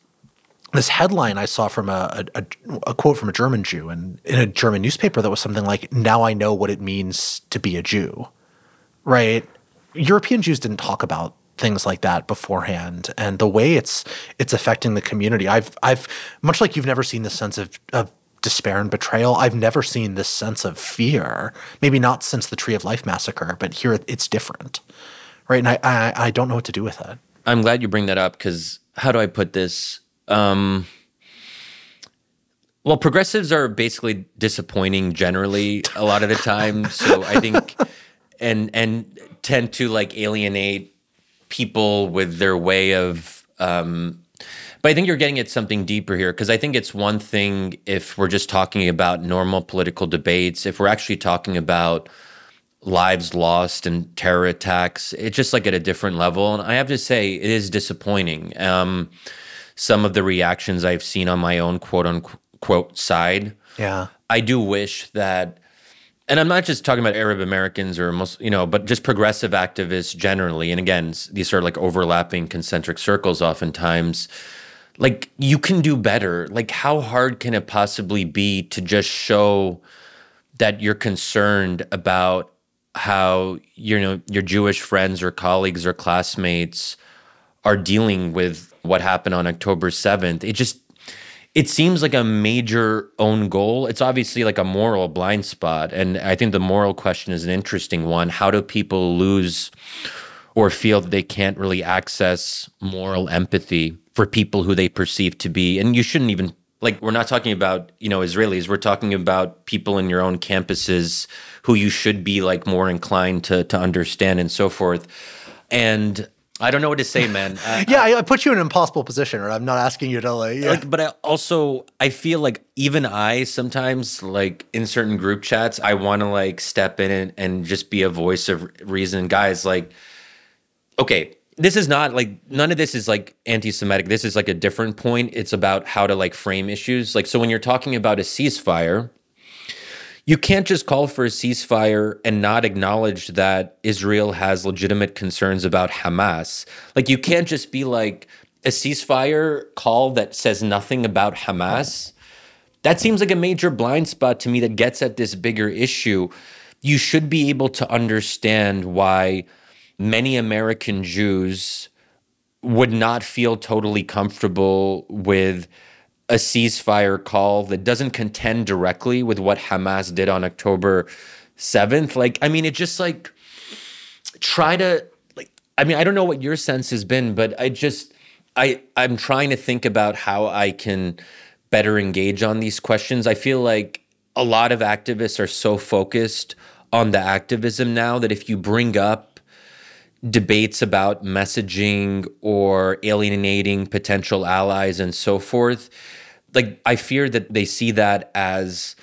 this headline I saw from a, a, a, quote from a German Jew and in a German newspaper that was something like, "Now I know what it means to be a Jew." Right? European Jews didn't talk about things like that beforehand, and the way it's it's affecting the community. I've I've much like you've never seen this sense of, of despair and betrayal. I've never seen this sense of fear. Maybe not since the Tree of Life massacre, but here it's different right? And I, I, I don't know what to do with that. I'm glad you bring that up because how do I put this? Um, well, progressives are basically disappointing generally a lot of the time. So I think, and and tend to like alienate people with their way of. Um, but I think you're getting at something deeper here because I think it's one thing if we're just talking about normal political debates. If we're actually talking about lives lost and terror attacks, it's just like at a different level. And I have to say, it is disappointing. Um, some of the reactions I've seen on my own quote unquote side. Yeah. I do wish that and I'm not just talking about Arab Americans or most, you know, but just progressive activists generally. And again, these are like overlapping concentric circles oftentimes. Like you can do better. Like how hard can it possibly be to just show that you're concerned about how you know your Jewish friends or colleagues or classmates are dealing with what happened on October 7th? It just it seems like a major own goal. It's obviously like a moral blind spot. And I think the moral question is an interesting one. How do people lose or feel that they can't really access moral empathy for people who they perceive to be? And you shouldn't even like we're not talking about you know israelis we're talking about people in your own campuses who you should be like more inclined to to understand and so forth and I don't know what to say, man. Yeah, I, I, put you in an impossible position, or I'm not asking you to like. Yeah. like but I also I feel like even I sometimes like in certain group chats I want to like step in and, and just be a voice of reason, guys. Like, okay, this is not like none of this is like anti-Semitic. This is like a different point. It's about how to like frame issues. Like, so when you're talking about a ceasefire you can't just call for a ceasefire and not acknowledge that Israel has legitimate concerns about Hamas. Like, you can't just be like a ceasefire call that says nothing about Hamas. That seems like a major blind spot to me that gets at this bigger issue. You should be able to understand why many American Jews would not feel totally comfortable with a ceasefire call that doesn't contend directly with what Hamas did on October 7th. Like, I mean, it just like try to like I mean, I don't know what your sense has been, but I just I I'm trying to think about how I can better engage on these questions. I feel like a lot of activists are so focused on the activism now that if you bring up debates about messaging or alienating potential allies and so forth, like I fear that they see that as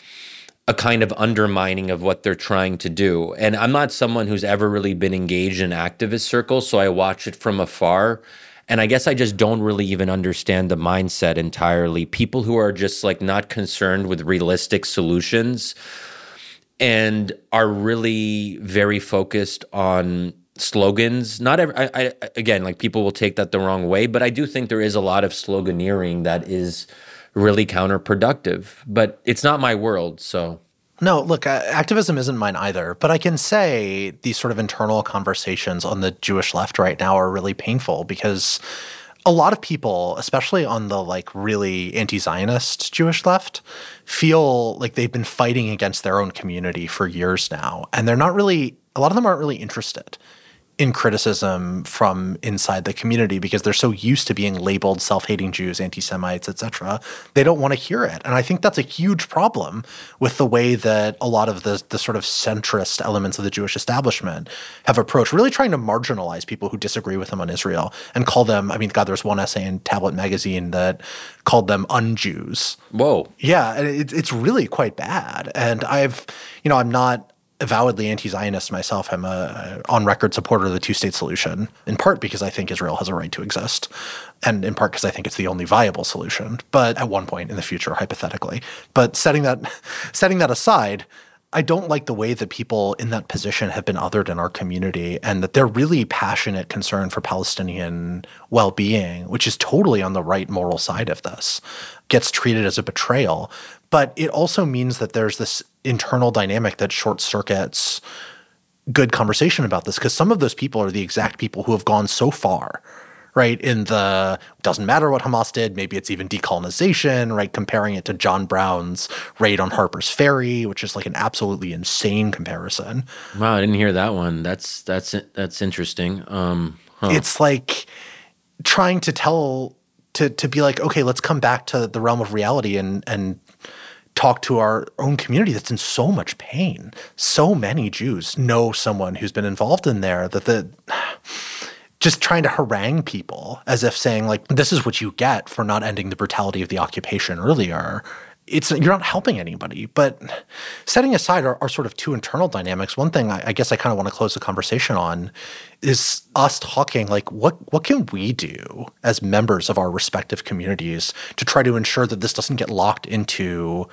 a kind of undermining of what they're trying to do. And I'm not someone who's ever really been engaged in activist circles, so I watch it from afar. And I guess I just don't really even understand the mindset entirely. People who are just like not concerned with realistic solutions and are really very focused on slogans. Not every, I, I, again, like people will take that the wrong way, but I do think there is a lot of sloganeering that is really counterproductive. But it's not my world, so. No, look, uh, activism isn't mine either, but I can say these sort of internal conversations on the Jewish left right now are really painful because a lot of people, especially on the like really anti-Zionist Jewish left, feel like they've been fighting against their own community for years now, and they're not really a lot of them aren't really interested in criticism from inside the community because they're so used to being labeled self-hating Jews, anti-Semites, etc. They don't want to hear it, and I think that's a huge problem with the way that a lot of the the sort of centrist elements of the Jewish establishment have approached, really trying to marginalize people who disagree with them on Israel and call them. I mean, God, there's one essay in Tablet magazine that called them un-Jews. Whoa. Yeah, it, it's really quite bad, and I've, you know, I'm not avowedly anti-Zionist myself. I'm a, a on-record supporter of the two-state solution, in part because I think Israel has a right to exist, and in part because I think it's the only viable solution. But at one point in the future, hypothetically. But setting that setting that aside, I don't like the way that people in that position have been othered in our community and that they're really passionate concern for Palestinian well-being, which is totally on the right moral side of this, gets treated as a betrayal. But it also means that there's this internal dynamic that short circuits good conversation about this because some of those people are the exact people who have gone so far right? In the doesn't matter what Hamas did, maybe it's even decolonization, right? Comparing it to John Brown's raid on Harper's Ferry, which is like an absolutely insane comparison. Wow, I didn't hear that one. That's that's that's interesting. Um, huh. It's like trying to tell to to be like, okay, let's come back to the realm of reality and and talk to our own community that's in so much pain. So many Jews know someone who's been involved in there that the just trying to harangue people as if saying like this is what you get for not ending the brutality of the occupation earlier it's you're not helping anybody but setting aside our, our sort of two internal dynamics one thing i, I guess i kind of want to close the conversation on is us talking like what what can we do as members of our respective communities to try to ensure that this doesn't get locked into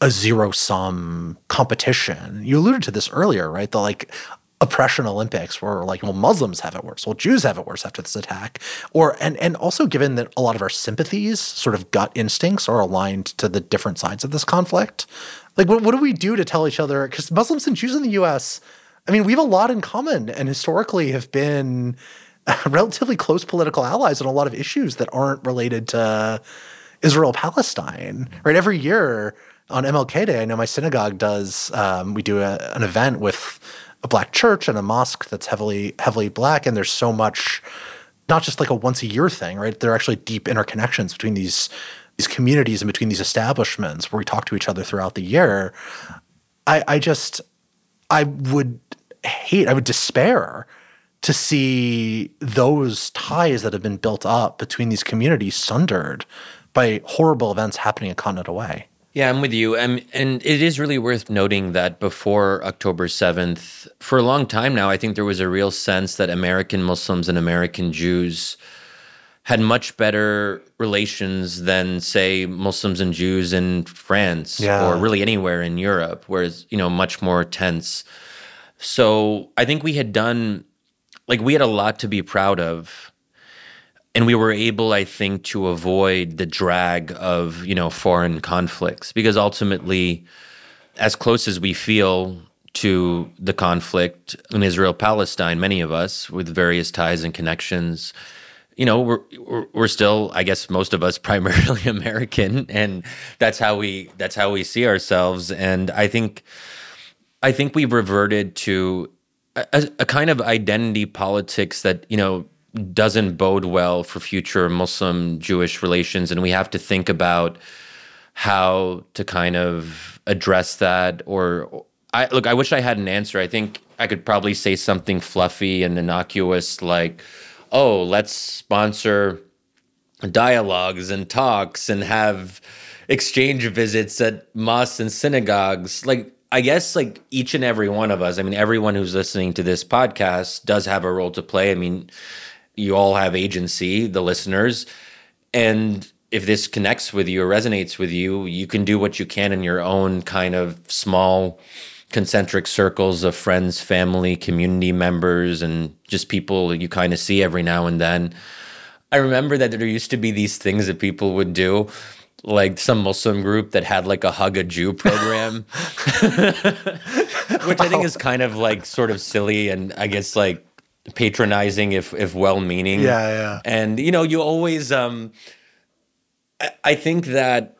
a zero sum competition? You alluded to this earlier right? The like oppression Olympics where like, well, Muslims have it worse. Well, Jews have it worse after this attack. Or and and also given that a lot of our sympathies, sort of gut instincts, are aligned to the different sides of this conflict. Like, what, what do we do to tell each other? Because Muslims and Jews in the U.S., I mean, we have a lot in common, and historically have been relatively close political allies on a lot of issues that aren't related to Israel Palestine. Right, every year on MLK Day, I know my synagogue does. Um, we do a, an event with a black church and a mosque that's heavily heavily black, and there's so much, not just like a once a year thing, right? There are actually deep interconnections between these these communities and between these establishments where we talk to each other throughout the year. I, I just I would hate, I would despair to see those ties that have been built up between these communities sundered by horrible events happening a continent away. Yeah, I'm with you. Um, and it is really worth noting that before October 7th, for a long time now, I think there was a real sense that American Muslims and American Jews had much better relations than, say, Muslims and Jews in France yeah. or really anywhere in Europe, whereas, you know, much more tense. So I think we had done, like, we had a lot to be proud of and we were able i think to avoid the drag of you know foreign conflicts. Because ultimately as close as we feel to the conflict in israel palestine many of us with various ties and connections you know we're, we're still i guess most of us primarily american. And that's how we that's how we see ourselves. And i think i think we've reverted to a, a kind of identity politics that you know doesn't bode well for future Muslim Jewish relations. And we have to think about how to kind of address that. Or, I look, I wish I had an answer. I think I could probably say something fluffy and innocuous like, oh, let's sponsor dialogues and talks and have exchange visits at mosques and synagogues. Like, I guess like each and every one of us, I mean, everyone who's listening to this podcast does have a role to play. I mean, you all have agency, the listeners. And if this connects with you or resonates with you, you can do what you can in your own kind of small concentric circles of friends, family, community members, and just people that you kind of see every now and then. I remember that there used to be these things that people would do, like some Muslim group that had like a hug a Jew program, which I think is kind of like sort of silly and I guess like patronizing if if well meaning. Yeah, yeah. And you know, you always um I, I think that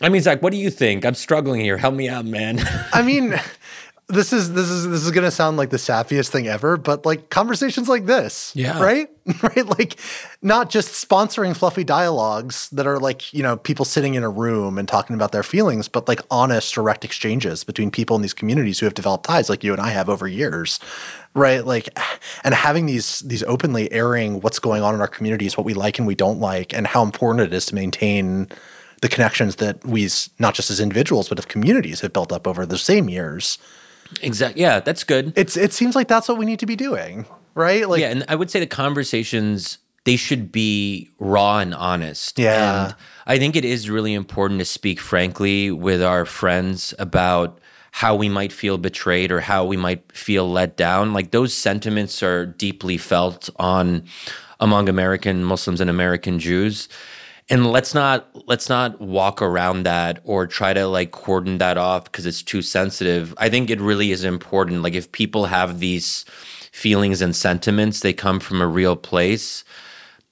I mean Zack, what do you think? I'm struggling here. Help me out, man. I mean this is this is this is gonna sound like the sappiest thing ever, but like conversations like this, yeah, right, right, like not just sponsoring fluffy dialogues that are like you know people sitting in a room and talking about their feelings, but like honest, direct exchanges between people in these communities who have developed ties, like you and I have over years, right? Like, and having these these openly airing what's going on in our communities, what we like and we don't like, and how important it is to maintain the connections that we, not just as individuals, but as communities, have built up over the same years Exactly. Yeah, that's good. It's it seems like that's what we need to be doing, right? Like Yeah, and I would say the conversations they should be raw and honest. Yeah. And I think it is really important to speak frankly with our friends about how we might feel betrayed or how we might feel let down. Like those sentiments are deeply felt on among American Muslims and American Jews and let's not let's not walk around that or try to like cordon that off because it's too sensitive i think it really is important like if people have these feelings and sentiments. They come from a real place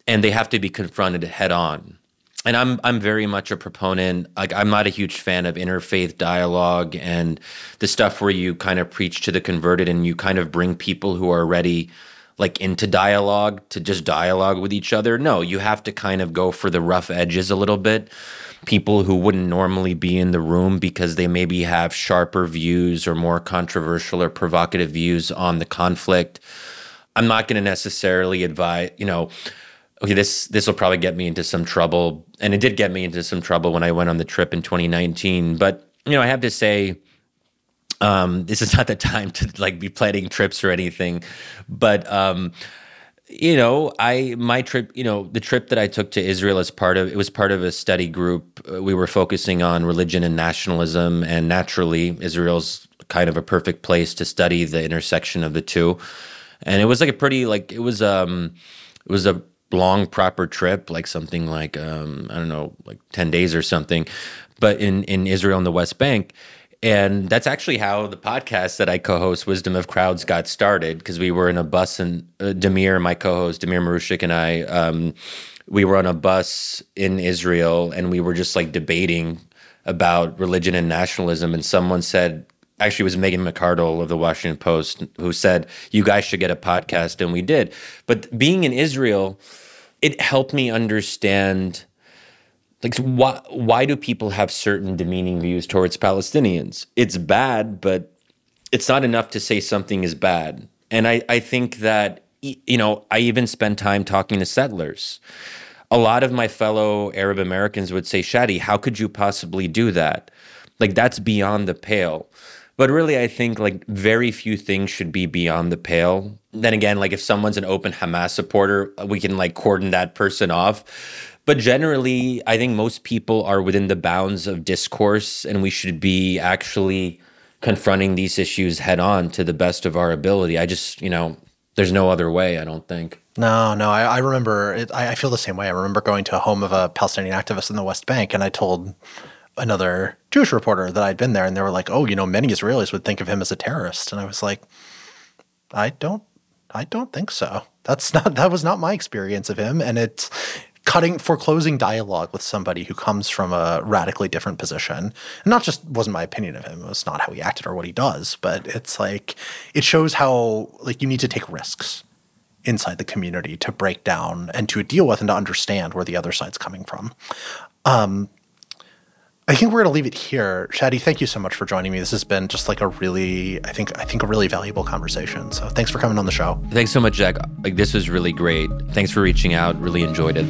and they have to be confronted head on. And I'm I'm very much a proponent. Like I'm not a huge fan of interfaith dialogue and the stuff where you kind of preach to the converted and you kind of bring people who are already like into dialogue to just dialogue with each other. No, you have to kind of go for the rough edges a little bit. People who wouldn't normally be in the room because they maybe have sharper views or more controversial or provocative views on the conflict. I'm not going to necessarily advise, you know, okay, this this will probably get me into some trouble, and it did get me into some trouble when I went on the trip in 2019. But you know, I have to say, um, this is not the time to like be planning trips or anything. But um, you know, I my trip, you know, the trip that I took to Israel as part of it was part of a study group. Uh, we were focusing on religion and nationalism, and naturally, Israel's kind of a perfect place to study the intersection of the two. And it was like a pretty like it was um it was a long proper trip, like something like um, I don't know, like ten days or something, but in in Israel and the West Bank. And that's actually how the podcast that I co-host, Wisdom of Crowds, got started. Because we were in a bus, and uh, Damir, my co-host, Damir Marusic, and I, um, we were on a bus in Israel, and we were just like debating about religion and nationalism. And someone said, actually, it was Megan McArdle of the Washington Post who said, "You guys should get a podcast," and we did. But being in Israel it helped me understand like why why do people have certain demeaning views towards Palestinians? It's bad, but it's not enough to say something is bad. And I, I think that you know, I even spend time talking to settlers. A lot of my fellow Arab Americans would say, Shadi, how could you possibly do that? Like that's beyond the pale. But really, I think like very few things should be beyond the pale. Then again, like if someone's an open Hamas supporter, we can like cordon that person off. But generally, I think most people are within the bounds of discourse, and we should be actually confronting these issues head on to the best of our ability. I just, you know, there's no other way, I don't think. No, no, I, I remember it, I, I feel the same way. I remember going to a home of a Palestinian activist in the West Bank, and I told another Jewish reporter that I'd been there, and they were like, "Oh, you know, many Israelis would think of him as a terrorist," and I was like, "I don't, I don't think so. That's not that was not my experience of him, and it's." Cutting foreclosing dialogue with somebody who comes from a radically different position, and not just wasn't my opinion of him; it was not how he acted or what he does. But it's like it shows how like you need to take risks inside the community to break down and to deal with and to understand where the other side's coming from. Um, I think we're going to leave it here. Shadi, thank you so much for joining me. This has been just like a really, I think, I think a really valuable conversation. So thanks for coming on the show. Thanks so much, Jack. Like this was really great. Thanks for reaching out. Really enjoyed it.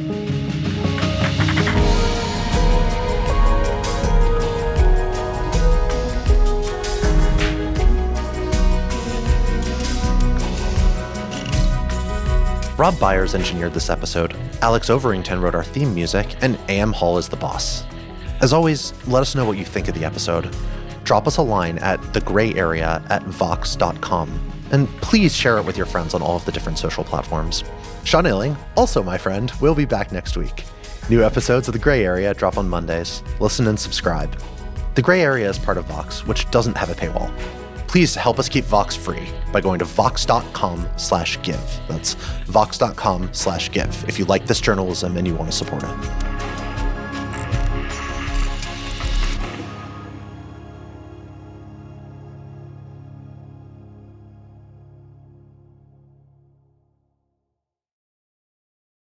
Rob Byers engineered this episode. Alex Overington wrote our theme music, and AM Hall is the boss. As always, let us know what you think of the episode. Drop us a line at thegrayarea at vox.com. And please share it with your friends on all of the different social platforms. Sean Illing, also my friend, will be back next week. New episodes of The Gray Area drop on Mondays. Listen and subscribe. The Gray Area is part of Vox, which doesn't have a paywall. Please help us keep Vox free by going to vox.com slash give. That's vox.com slash give if you like this journalism and you want to support it.